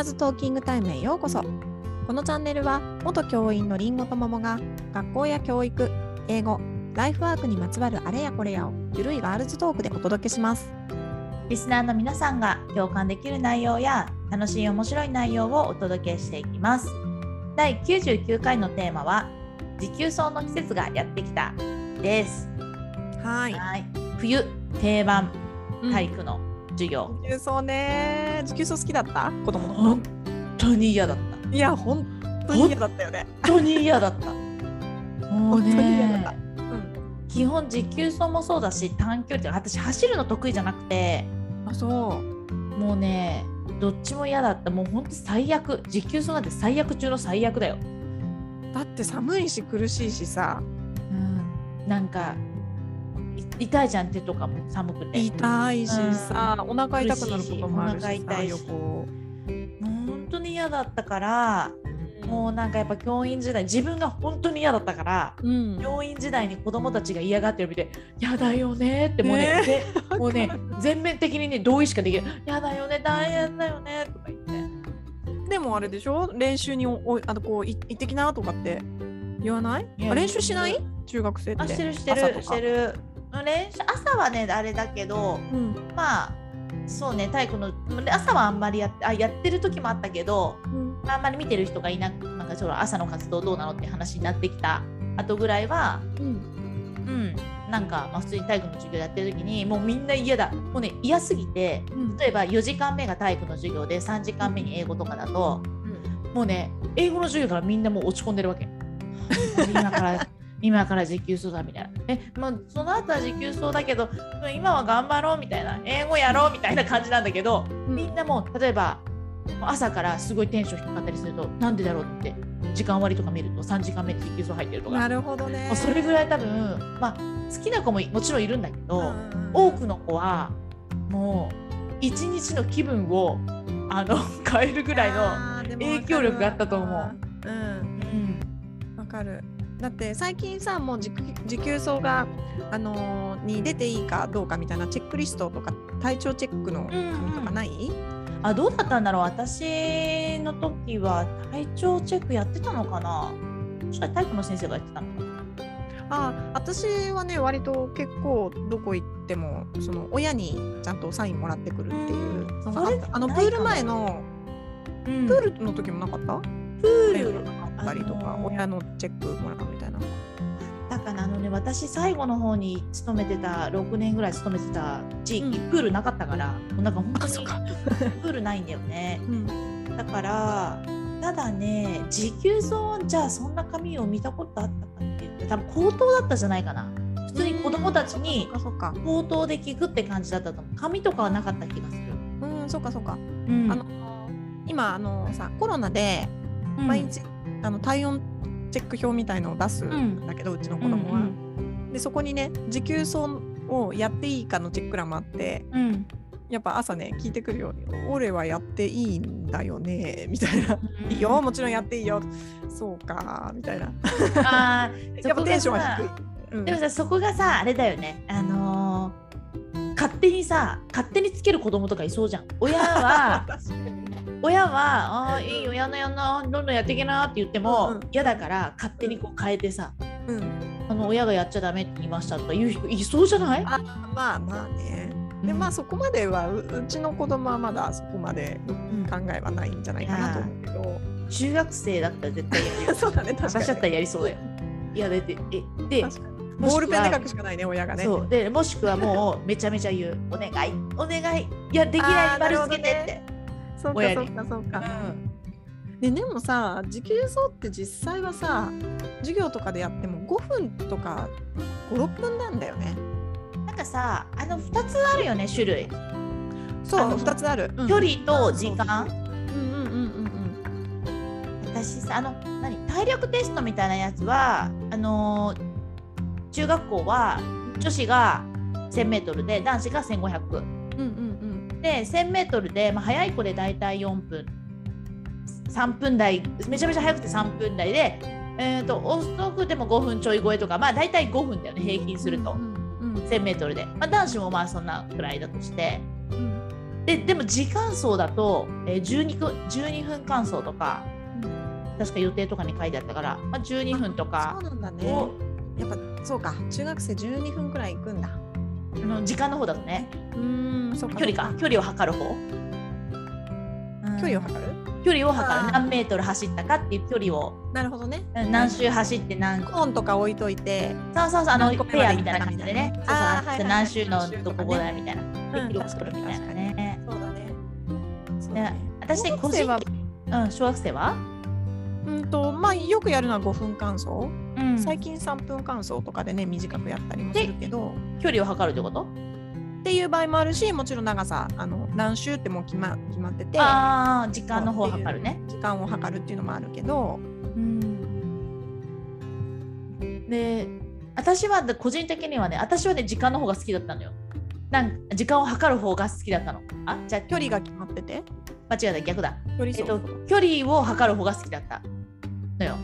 ーズトーキングタイムへようこそ。このチャンネルは元教員のりんごと桃が学校や教育英語ライフワークにまつわるあれやこれやをゆるいガールズトークでお届けします。リスナーの皆さんが共感できる内容や楽しい面白い内容をお届けしていきます。第99回のテーマは持久走の季節がやってきたです。はい。はい。冬定番うん。体育の授業、持久走ね。持久走好きだった？子供の本頃当に嫌だった。いや本当に嫌だったよね。本当に嫌だった。もうねうん。基本持久走もそうだし短距離って私走るの得意じゃなくてあそう。もうねどっちも嫌だった。もうほんと最悪。持久走なんて最悪中の最悪だよ。だって寒いし苦しいしさ。うん。なんかい痛いじゃん手とかも寒くて。痛いしさ、お腹痛くなることもあるしし痛いし。横。もう本当に嫌だったからもうなんかやっぱ教員時代自分が本当に嫌だったからうん。教員時代に子供たちが嫌がってるみて「やだよね」ってもうねで もうね全面的にね同意しかできない「やだよね大変だよね」とか言って。でもあれでしょ？練習におおあのこうい行ってきなとかって言わない？練習しない？中学生って。あしてるしてるしてる練習朝はねあれだけどうん。まあそうね体育の朝はあんまりやってあやってる時もあったけどうん。あんまり見てる人がいなくなんかちょっと朝の活動どうなのって話になってきた後ぐらいはうん。うんなんか、まあ、普通に体育の授業やってる時にもうみんな嫌だ。もうね嫌すぎてうん。例えば4時間目が体育の授業で3時間目に英語とかだともうね英語の授業からみんなもう落ち込んでるわけ。今から今から持久走だみたいな。えまあその後は持久走だけど今は頑張ろうみたいな。英語やろうみたいな感じなんだけどみんなもう例えば朝からすごいテンション低かったりするとなんでだろうって時間割とか見ると3時間目で持久走入ってるとか。なるほどね。それぐらい多分まあ好きな子ももちろんいるんだけど、うん多くの子はもう一日の気分をあの変えるぐらいの、影響力があったと思う。うん。うん、わかるだって最近さもう持持久走があのーに出ていいかどうかみたいなチェックリストとか体調チェックの紙とかない、あどうだったんだろう？私の時は体調チェックやってたのかな？もしか体育の先生がやってたのかな。あ私はね割と結構どこ行ってもその親にちゃんとサインもらってくるっていううん。あのプール前のうん。プールの時もなかった、プールなかったりとか、あのー親のチェックもらうみたいな。だからあのね私最後の方に勤めてた6年ぐらい勤めてた地域、うん。プールなかったからもうなんか本当に プールないんだよね。うん。だからただね持久走じゃあそんな紙を見たことあったかって言って多分口頭だったじゃないかな。普通に子供たちに口頭で聞くって感じだったと思う。紙とかはなかった気がする、うんそっかそっか、うん。あの今あのさコロナでうん毎日、あの体温チェック表みたいのを出すんだけど、うちの子供は、でそこにね持久走をやっていいかのチェック欄もあってやっぱ朝ね聞いてくるよ「俺はやっていいんだよね」みたいな「うん。いいよもちろんやっていいよ」そうかみたいな。あー やっぱテンションがさ低い、うん。でもさそこがさあれだよね。あのー勝手にさ勝手につける子供とかいそうじゃん。親は 親は「あーいいよやんなやんなどんどんやっていけな」って言っても、うんうん。嫌だから勝手にこう変えてさうん。あの親がやっちゃダメって言いましたとか言う人いそうじゃない？あまあまあね。でまあそこまではううちの子供はまだそこまでうん。考えはないんじゃないかなと思うけど。中学生だったら絶対やるよ。そうだね確かに。私だったらやりそうだよいやででえでボールペンで書くしかないね親がね。そう。でもしくはもうめちゃめちゃ言う「お願いお願い。いやできないに丸つけて」って、そうかそうかそうか、うん。ででもさ持久走って実際はさ授業とかでやっても5分とか56分なんだよね。なんかさあの2つあるよね種類。そうあの2つある、うん。距離と時間。うんうんうんうん私さあの何体力テストみたいなやつはあのー中学校は女子が 1000m で男子が1500うんうんうんで 1000m で、まあ、早い子で大体4分3分台めちゃめちゃ早くて3分台で、えー、と遅くても5分ちょい超えとかまあ大体5分だよね平均すると、うんうん 1000m で、まあ、男子もまあそんなくらいだとして。うん。ででも時間走だと、えー、12, 分12分間走とか、確か予定とかに書いてあったから、まあ、12分とかそうなんだね。をやっぱそうか。中学生12分くらい行くんだ。あの時間の方だとね。うーんそ距離か。距離を測る方、うん。距離を測る？距離を測る。何メートル走ったかっていう距離を。なるほどね。うん何周走って何コーンとか置いといて。そうそうそうあのペアみたいな感じでね。そうそう。何周のどこだみたいな。うんで記録するみたいなね。そうだね。私ね個人はうん小学生は？うんとまあよくやるのは5分間走、うん。最近3分間走とかでね短くやったりもするけど。距離を測るってこと？っていう場合もあるしもちろん長さあの何周ってもう決ま決まってて。ああ時間の方を測るね。時間を測るっていうのもあるけど。うん。で私は個人的にはね私はね時間の方が好きだったのよ。なんか時間を測る方が好きだったの。あじゃあ距離が決まってて。間違えた逆だ。距離走。えっと距離を測る方が好きだったのよ。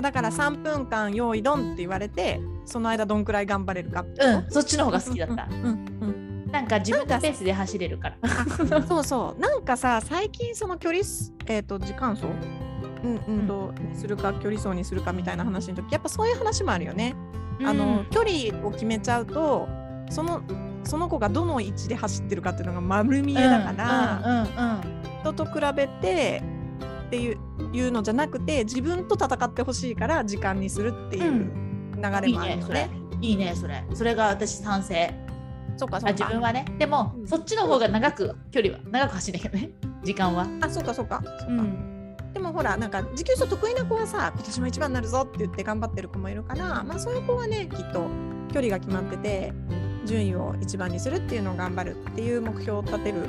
だから3分間用意ドンって言われてその間どんくらい頑張れるかってうんそっちの方が好きだった。うんうんなんか自分のペースで走れるから。うんそうそう。なんかさ最近その距離すえっ、と時間走うんうんと、にするか距離走にするかみたいな話の時やっぱそういう話もあるよね。あの距離を決めちゃうとそのその子がどの位置で走ってるかっていうのが丸見えだから、うんうんうん。人と比べてっていういうのじゃなくて自分と戦ってほしいから時間にするっていう流れもあるよね。ねそれ。いいねそれ。それが私賛成。あそうかそうか。自分はね。でも、うん。そっちの方が長く距離は長く走んないけどね。時間は。あそうかそうか。そうか。うん。でもほらなんか持久走得意な子はさ今年も一番になるぞって言って頑張ってる子もいるからまあそういう子はねきっと距離が決まってて順位を一番にするっていうのを頑張るっていう目標を立てる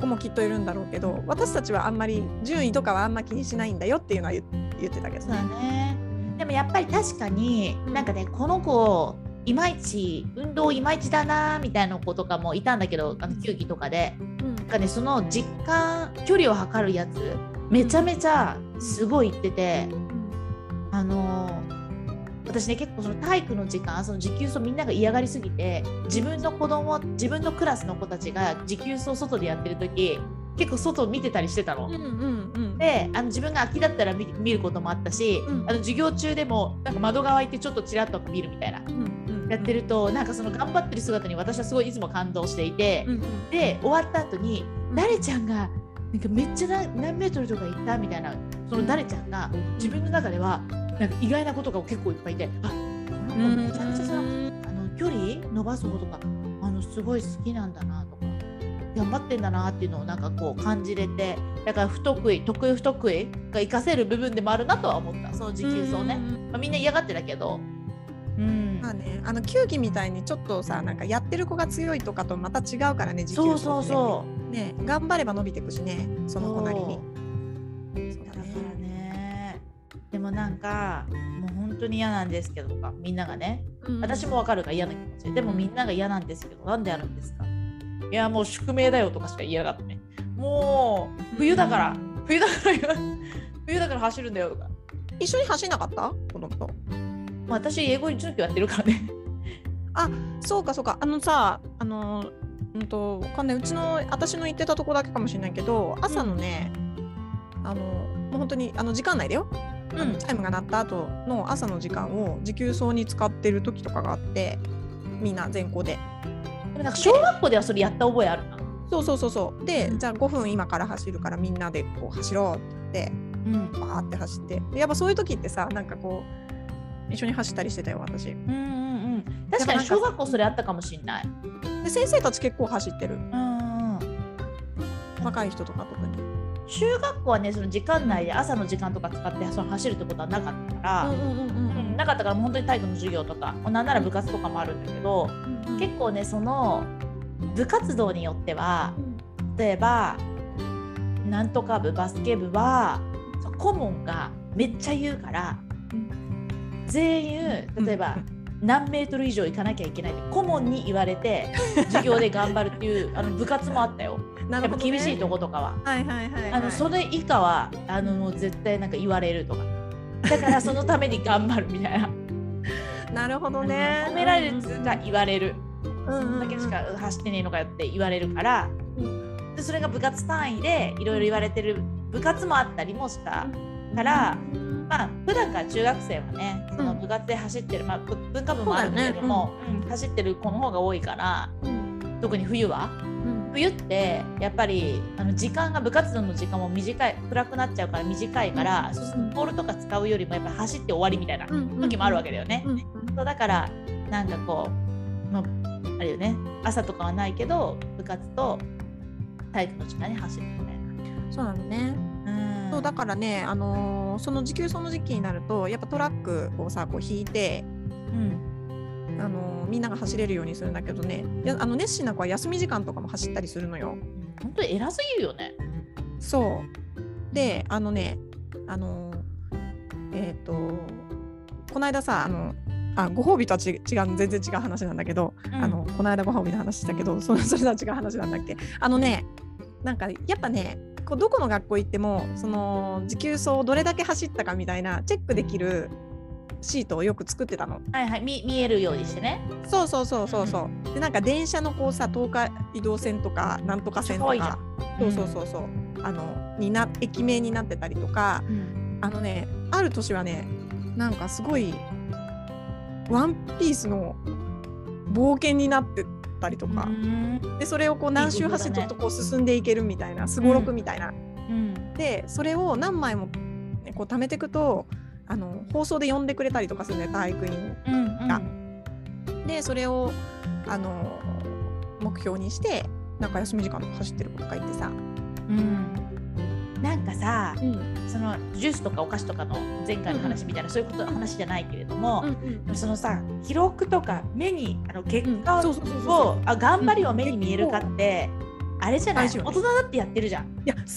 子もきっといるんだろうけど私たちはあんまり順位とかはあんま気にしないんだよっていうのは言言ってたけど。そうだね。ねでもやっぱり確かにうんなんかねこの子いまいち運動いまいちだなみたいな子とかもいたんだけどあの球技とかで。うん。なんかねその実感距離を測るやつめちゃめちゃすごい言っててあのー私ね結構その体育の時間その持久走みんなが嫌がりすぎて自分の子供自分のクラスの子たちが持久走外でやってる時結構外を見てたりしてたの。うんうんうん。であの自分が空きだったら見見ることもあったし、うん。あの授業中でもなんか窓側行ってちょっとちらっと見るみたいな。うんうんやってるとなんかその頑張ってる姿に私はすごいいつも感動していて、うんうんで終わった後にうん。誰ちゃんがなんかめっちゃ何何メートルとか行ったみたいなその誰ちゃんが自分の中ではなんか意外なことが結構いっぱいいてあこの子めちゃめちゃさあの距離伸ばす方とかあのすごい好きなんだなとか頑張ってんだなっていうのをなんかこう感じれてだから不得意得意不得意が活かせる部分でもあるなとは思った。その持久走ね、まあ、みんな嫌がってたけど。うん。まあね、あの球技みたいにちょっとさなんかやってる子が強いとかとまた違うからね持久そうそうそう。ね頑張れば伸びていくしねその子なりにでもなんかもう本当に嫌なんですけどとかみんながね。うん。私もわかるが嫌な気持ち。でもみんなが嫌なんですけどなんでやるんですか？いやもう宿命だよとかしか言いやがってね。もう冬だから冬だから冬だから走るんだよとか。一緒に走んなかった？子供とまあ私英語準拠やってるからね。そうかそうか。あのさあのうんとわかんないうちの私の行ってたとこだけかもしれないけど朝のね、あのもう本当にあの時間内だよ、あチャイムが鳴った後の朝の時間を持久走に使ってる時とかがあってみんな全校で。なんか小学校ではそれやった覚えあるな。そうそうそうそう。で、うん。じゃあ5分今から走るからみんなでこう走ろうって言ってうん。バーって走って。でやっぱそういう時ってさなんかこう一緒に走ったりしてたよ私。うんうんうん。確かに小学校それあったかもしんない。で先生たち結構走ってる。うんうん。若い人とか特に中学校はねその時間内で朝の時間とか使ってその走るってことはなかったから、なかったから本当に体育の授業とかなんなら部活とかもあるんだけど、うん結構ねその部活動によっては例えばなんとか部バスケ部は顧問がめっちゃ言うから全員例えば何メートル以上行かなきゃいけないって顧問に言われて授業で頑張るっていうあの部活もあったよ。なるほどね。厳しいとことかは。はいはいはい、はい、あのそれ以下はあのもう絶対なんか言われるとか。だからそのために頑張るみたいな。なるほどね。褒められるっつうか言われる。うんだけしか走ってねえのかよって言われるから。でそれが部活単位でいろいろ言われてる部活もあったりもしたから、まあ普段から中学生はねその部活で走ってる、まあ、ぶ文化部もあるけれども、うん。走ってる子の方が多いから特に冬はうん冬ってやっぱりあの時間が部活動の時間も短い暗くなっちゃうから短いから、そうするとボールとか使うよりもやっぱり走って終わりみたいな時もあるわけだよね。だからなんかこう、まあ、あれよね朝とかはないけど部活と体育の時間に走るみたいそうなのね。な。うんそうだからね、あのーその時給その時期になるとやっぱトラックをさこう引いて、うんあのーみんなが走れるようにするんだけどねやあの熱心な子は休み時間とかも走ったりするのよ。本当に偉すぎるよね。そうであのねあのーえっ、とこの間さあのあご褒美とはち違う全然違う話なんだけど、あのこの間ご褒美の話したけどそれそれとは違う話なんだっけあのねなんかやっぱねこうどこの学校行ってもその持久走をどれだけ走ったかみたいなチェックできるシートをよく作ってたの。はいはい。見見えるようにしてね。そうそうそうそうそう。でなんか電車のこうさ東海移動線とかなんとか線とか。そうそうそうそう。あのにな駅名になってたりとか。うん。あのねある年はねなんかすごいワンピースの冒険になってたりとか、うん。でそれをこう何周走ってとこう進んでいけるみたいなすごろくみたいな。うん。でそれを何枚も、ね、こう貯めていくとあの放送で呼んでくれたりとかするんだよ体育員。うんうん。あでそれをあの目標にしてなんか休み時間とか走ってる子とかいてさ。うん。なんかさうん。そのジュースとかお菓子とかの前回の話みたいな、そういうこと話じゃないけれども、でもそのさ記録とか目にあの結果をあ頑張りを目に見えるかって、あれじゃない？大人だってやってるじゃん。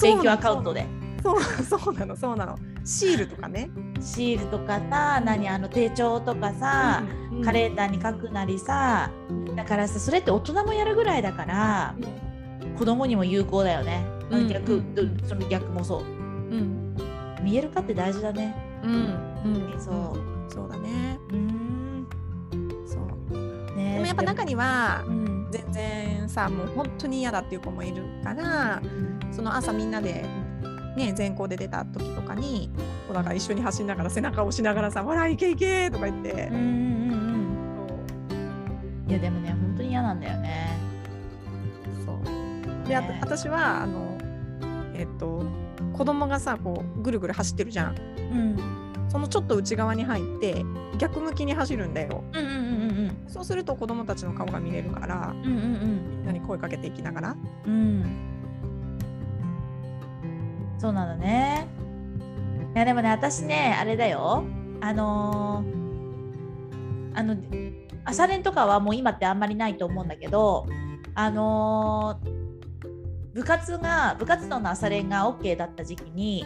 勉強アカウントで。そうそうなのそうなのシールとかね、シールとかさ何あの手帳とかさ、うんカレンダーに書くなりさだからさそれって大人もやるぐらいだから子供にも有効だよね、うんその逆もそう。うん。見えるかって大事だね。うんうん。そう。そうだね。うん。そう。ね。でもやっぱ中にはうん。全然さもう本当に嫌だっていう子もいるからその朝みんなでね全校で出た時とかにこうだから一緒に走りながら背中を押しながらさ「ほらいけいけ!」とか言って。うんうんうんうん。いやでもね本当に嫌なんだよね。そう。でね私はあのえっと子供がさこうぐるぐる走ってるじゃん。うん。そのちょっと内側に入って逆向きに走るんだよ。うんうんうんうんそうすると子供たちの顔が見れるからうんうんみんなに声かけていきながら。うんうんそうなんだね。いやでもね私ねあれだよ。あのーあの朝練とかはもう今ってあんまりないと思うんだけどあのー部活が部活動の朝練が OK だった時期に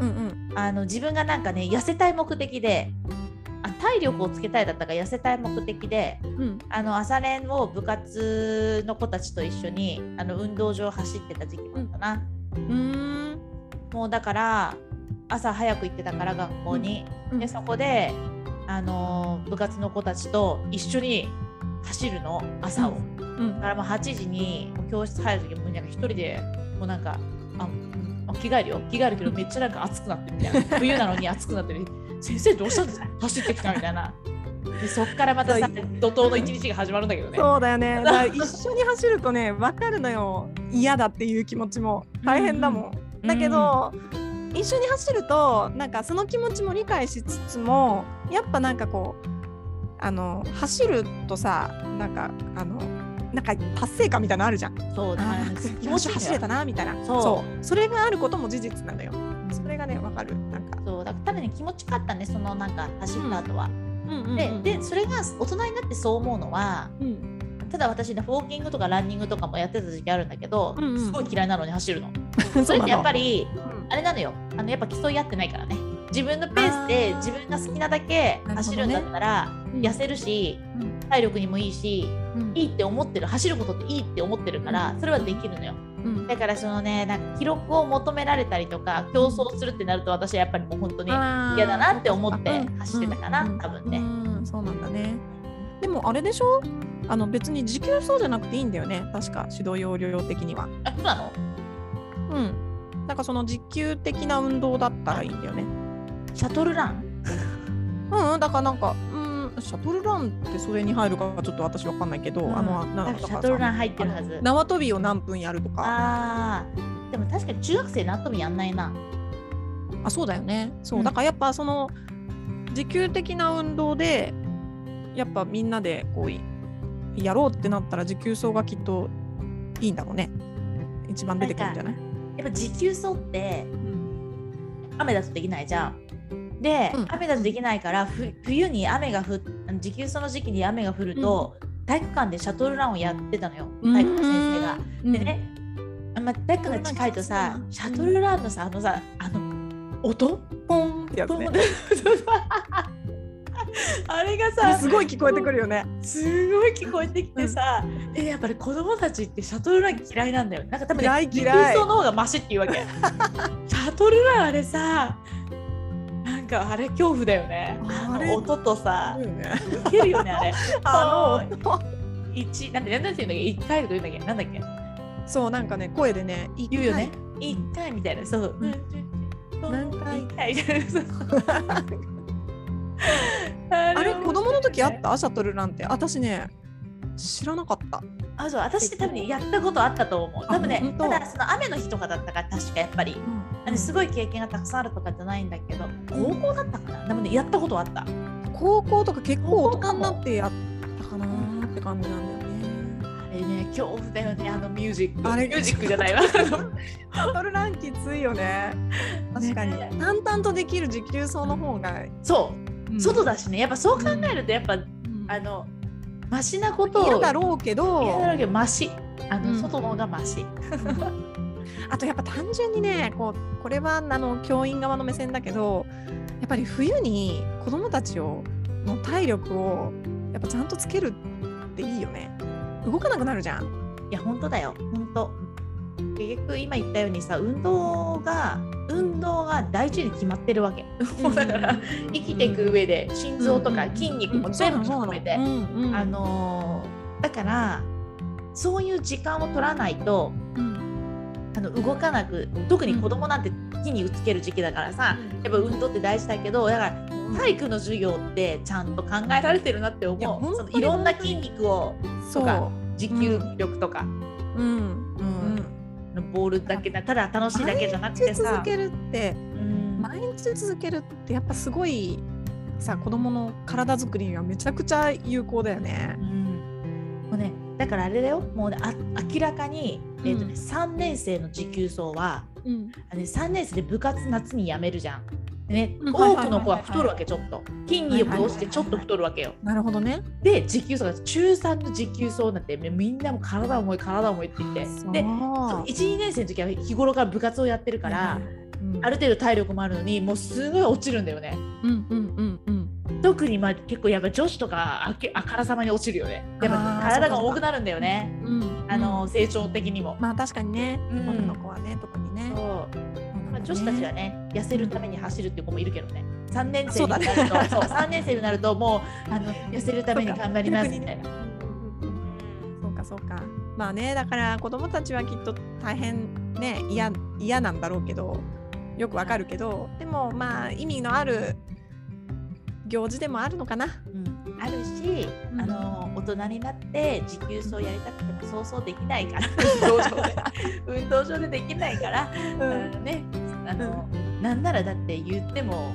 うんうん。あの自分がなんかね痩せたい目的であ体力をつけたいだったか痩せたい目的でうん。あの朝練を部活の子たちと一緒にあの運動場を走ってた時期もあったな、うーんもうだから朝早く行ってたから学校に、うん。でそこであの部活の子たちと一緒に走るの朝を、うん。だからもう8時に教室入る時もうなんか一人でもうなんかああ着替えるよ。着替えるけどめっちゃなんか暑くなってるみたいな。冬なのに暑くなってる。先生どうしたんですか？走ってきたみたいな。でそっからまたさ怒涛の一日が始まるんだけどね。そうだよね。だから一緒に走るとね、わかるのよ。嫌だっていう気持ちも。大変だもん。だけど、一緒に走ると、なんかその気持ちも理解しつつも、やっぱなんかこう、あの走るとさ、なんかあの。なんか達成感みたいなのあるじゃん。そうだね気持ち走れたなみたいな。そうそれがあることも事実なんだよ。それがね、わかる。なんか。そうだからただね気持ちよかったねそのなんか走った後は、うんうんででそれが大人になってそう思うのはうん、ただ私ねウォーキングとかランニングとかもやってた時期あるんだけど、うんうんすごい嫌いなのに走るの そそれってやっぱり、あれなのよ。あのやっぱ競い合ってないからね。自分のペースで自分が好きなだけ走るんだったら、痩せるし体力にもいいしうん。いいって思ってる走ることっていいって思ってるからそれはできるのよ。うん。だからそのねなんか記録を求められたりとか競争するってなると私はやっぱりもう本当に嫌だなって思ってうん。走ってたかなうん。多分ね。うん。そうなんだね。でもあれでしょ？あの別に持久走じゃなくていいんだよね。確か指導要領的には。あそうなの？うん。なんかその持久的な運動だったらいいんだよね。シャトルラン？うんうん。だからなんかうんシャトルランってそれに入るかちょっと私わかんないけど、あのな多分シャトルラン入ってるはず。縄跳びを何分やるとか。あー。でも確かに中学生縄跳びやんないな。あそうだよね。そう、うん。だからやっぱその持久的な運動でやっぱみんなでこういやろうってなったら持久走がきっといいんだろうね。一番出てくるんじゃない？やっぱ持久走って雨だとできないじゃん。で、うん。雨だとできないからふ冬に雨が降持久走の時期に雨が降ると、体育館でシャトルランをやってたのよ。うん。体育の先生が。うん。でね、あまあ、体育館が近いとさうんシャトルランのさあのさあの音？ポンってやつねあれがさすごい聞こえてくるよね。すごい聞こえてきてさ、でやっぱり子供たちってシャトルラン嫌いなんだよ。なんか多分ね、嫌い嫌い。走の方がマシっていうわけ。シャトルランあれさ、なんかあれ恐怖だよね。あの音とさす、ごいね。るよねあれ。あの音 一なんでなんて言うんだっけ、一回とか言うんだっけ、なんだっけ、そうなんかね声でね言うよね。一回。みたいな、そう。う。ん。何回？みたいな。ああれ子供の時あった？シャトルランって。私ね知らなかった。あそう私多分ねやったことあったと思う。多分ねただその雨の日とかだったから確かやっぱり。あのすごい経験がたくさんあるとかじゃないんだけど高校だったかな？でもねやったことはあった。高校とか結構大人になってやったかなーって感じなんだよね。あれね恐怖だよねあのミュージック。あれ。ミュージックじゃないわ。あ のシャトルランきついよね。確かに。ね淡々とできる持久走の方が、そう。うん外だしね。やっぱそう考えるとやっぱうん。あのマシなことをいるだろうけど。いるだろうけどマシ。あの、うん。外の方がマシ。あとやっぱ単純にねこうこれはあの教員側の目線だけどやっぱり冬に子どもたちをの体力をやっぱちゃんとつけるっていいよね。動かなくなるじゃん。いや本当だよ。本当結局今言ったようにさ運動が運動が大事に決まってるわけ、もう だから生きていく上で心臓とか筋肉も全部含めて、うんうん。あのーだからそういう時間を取らないとうん。あの動かなく特に子供なんて木につける時期だからさ、やっぱ運動って大事だけどだから体育の授業ってちゃんと考えられてるなって思う。いそのいろんな筋肉をそう。か持久力とか、うん。うんボールだけだただ楽しいだけじゃなくて毎日さ続、けるってうん。毎日続けるってやっぱすごいさ子供の体作りにはめちゃくちゃ有効だよね。う。ん。もうね、だからあれだよ。もうねあ明らかに、えーとねうん3年生の持久走はうん。あのね、3年生で部活夏に辞めるじゃん。でね、うん多くの子は太るわけちょっと筋肉を落ちてちょっと太るわけよ。なるほどね。で持久走が中3の持久走なんてみみんなも体重い体重いって言ってで12年生の時は日頃から部活をやってるから、うんある程度体力もあるのにもうすごい落ちるんだよね。うんうんうんうん。特にまあ結構やっぱ女子とかあけあからさまに落ちるよね。やっぱ体が重くなるんだよね。うんあの成長的にも。まあ確かにね、うん女の子はね特にね。そうまあ、女子たちはね痩せるために走るっていう子もいるけどね。3年生になるとそう,、3年生になるともうあの痩せるために頑張りますみたいな。そうかそうか。まあねだから子供たちはきっと大変ね嫌嫌なんだろうけどよくわかるけどでもまあ意味のある行事でもあるのかな。うん。あるし、うん。あの大人になって持久走やりたくてもそうそうできないから。運動場で運動場でできないから、あのねあの、なんならだって言っても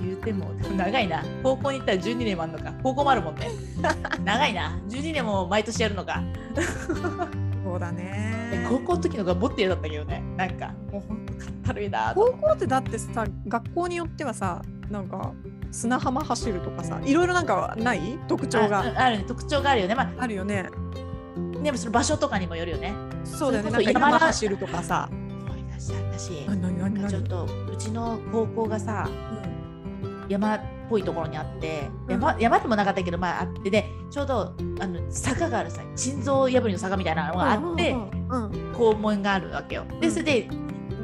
言っても長いな。高校に行ったら12年もあるのか。高校もあるもんね。長いな。12年も毎年やるのか。そうだね。高校の時のがもっと嫌だったけどね。なんかもうほんとかったるいなと高校ってだってさ学校によってはさなんか砂浜走るとかさいろいろなんかない？特徴あがあるね。特徴があるよね。まあるよね。あでもその場所とかにもよるよね。そうだよね。山走るとかさ。思い出した私あ何何何なんかちょっとうちの高校がさ山っぽいところにあって山,、山でもなかったけどまああってでちょうどあの坂があるさ心臓破りの坂みたいなのがあって、うんうん校門があるわけよ。でうんそれで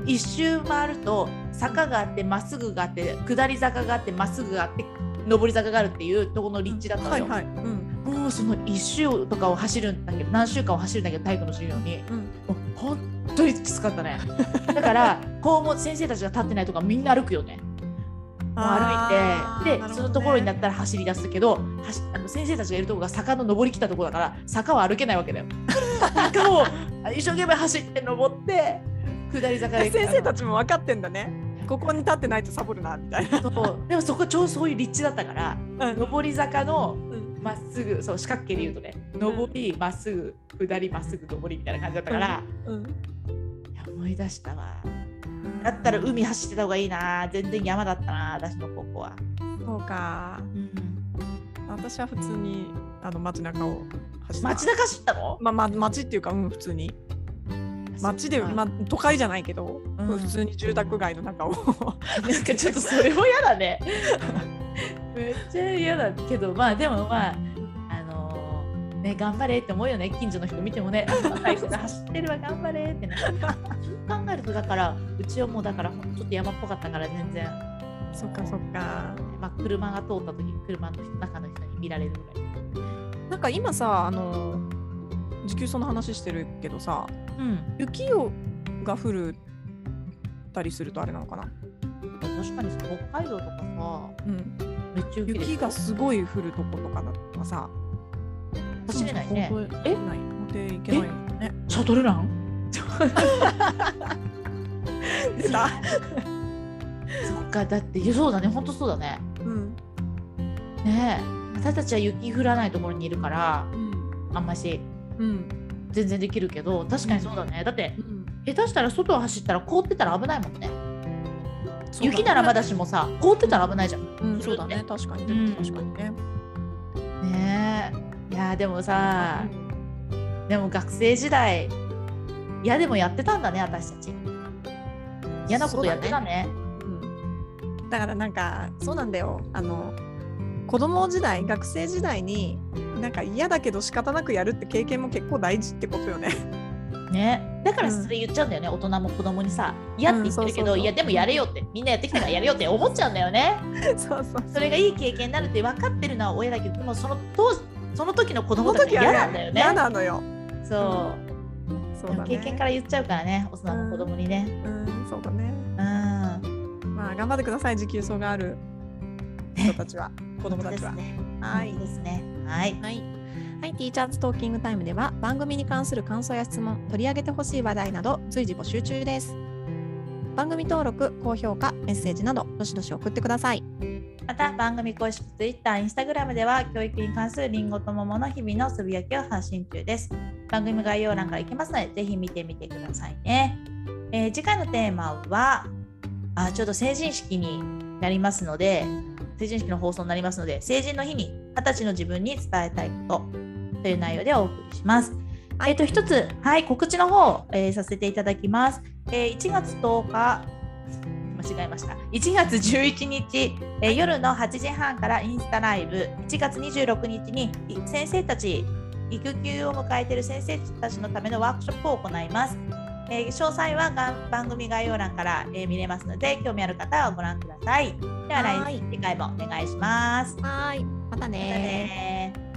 一周回ると坂があってまっすぐがあって下り坂があってまっすぐがあって上り坂があるっていうところの立地だったのよ。はいはい。うん。もうその1週とかを走るんだけど何週間を走るんだけど体育の授業に、うんもう本当にきつかったね だから校門先生たちが立ってないとかみんな歩くよね。歩いてで、そのところになったら走り出すけどあの先生たちがいるところが坂の上りきたところだから坂は歩けないわけだよ。坂を一生懸命走って登って下り坂で先生たちも分かってんだね。ここに立ってないとサボるなみたいな、そう。でもそこちょうどそういう立地だったから上り坂のうん。まっすぐそう四角形で言うとね上りまっすぐ下りまっすぐ上りみたいな感じだったから、うん思い出したわ。だったら海走ってた方がいいな。全然山だったな私の高校は、そうか。うん、私は普通にあの街中を走って街中走ったの？まあまあ街っていうかうん普通に。街で、まあ、都会じゃないけど、うん。普通に住宅街の中を。なんかちょっとそれも嫌だね。めっちゃ嫌だけどまあでもまああのーね頑張れって思うよね。近所の人見てもね。走ってるわ頑張れってねそう考えるとだからうちはもうだからちょっと山っぽかったから全然。そっかそっか。まあ、車が通った時に車の人中の人に見られるぐらい。なんか今さあの時給その話してるけどさうん、雪をが降るたりするとあれなのかな、確かにさ北海道とかさうん、めっちゃ雪がすごい降るとことかだとさ走れないね。本当えない。持っていけないよね。シャトルラン？出た、そっかだってそうだね。ほんとそうだね。うん。ねえ。私たちは雪降らないところにいるからうんあんまし。うん全然できるけど確かにそうだね。だってうん。下手したら外を走ったら凍ってたら危ないもんね。雪ならまだしもさ凍ってたら危ないじゃん。うん、そうだね。確かに、うん。確かにね。ねえいやでもさでも学生時代嫌でもやってたんだね私たち。嫌なことやってたね。うん。だからなんかそうなんだよ。あの子供時代学生時代になんか嫌だけど仕方なくやるって経験も結構大事ってことよね。ね。だからうん。それ言っちゃうんだよね、大人も子供にさ。嫌って言ってるけど、いやでもやれよって。みんなやってきたからやれよって思っちゃうんだよね。そうそう。それがいい経験になるって分かってるのは親だけどでもその当時その時の子そ供たち嫌なんだよね嫌なのよ。そうそうだね。経験から言っちゃうからね大人も子供にねうんそうだね。うんまあ頑張ってください持久走がある人たちは子供たちは。ねはいですねはいはい。はい、ティーチャーズトーキングタイムでは番組に関する感想や質問、取り上げてほしい話題など随時募集中です。番組登録、高評価、メッセージなどどしどし送ってください。また番組公式 Twitter、Instagram では教育に関するりんごと桃の日々のつぶやきを発信中です。番組概要欄から行きますので、ぜひ見てみてくださいね。えー次回のテーマはあ、ちょうど成人式になりますので、成人式の放送になりますので、成人の日に20歳の自分に伝えたいことという内容でお送りします。えっ、と、一つ、はい、告知の方、えーさせていただきます。えー1月10日、間違えました。1月11日、えー夜の8時半からインスタライブ、1月26日にい先生たち、育休を迎えている先生たちのためのワークショップを行います。えー詳細は番組概要欄から、えー見れますので、興味ある方はご覧ください。ではは来い次回もお願いします。まはい、またたね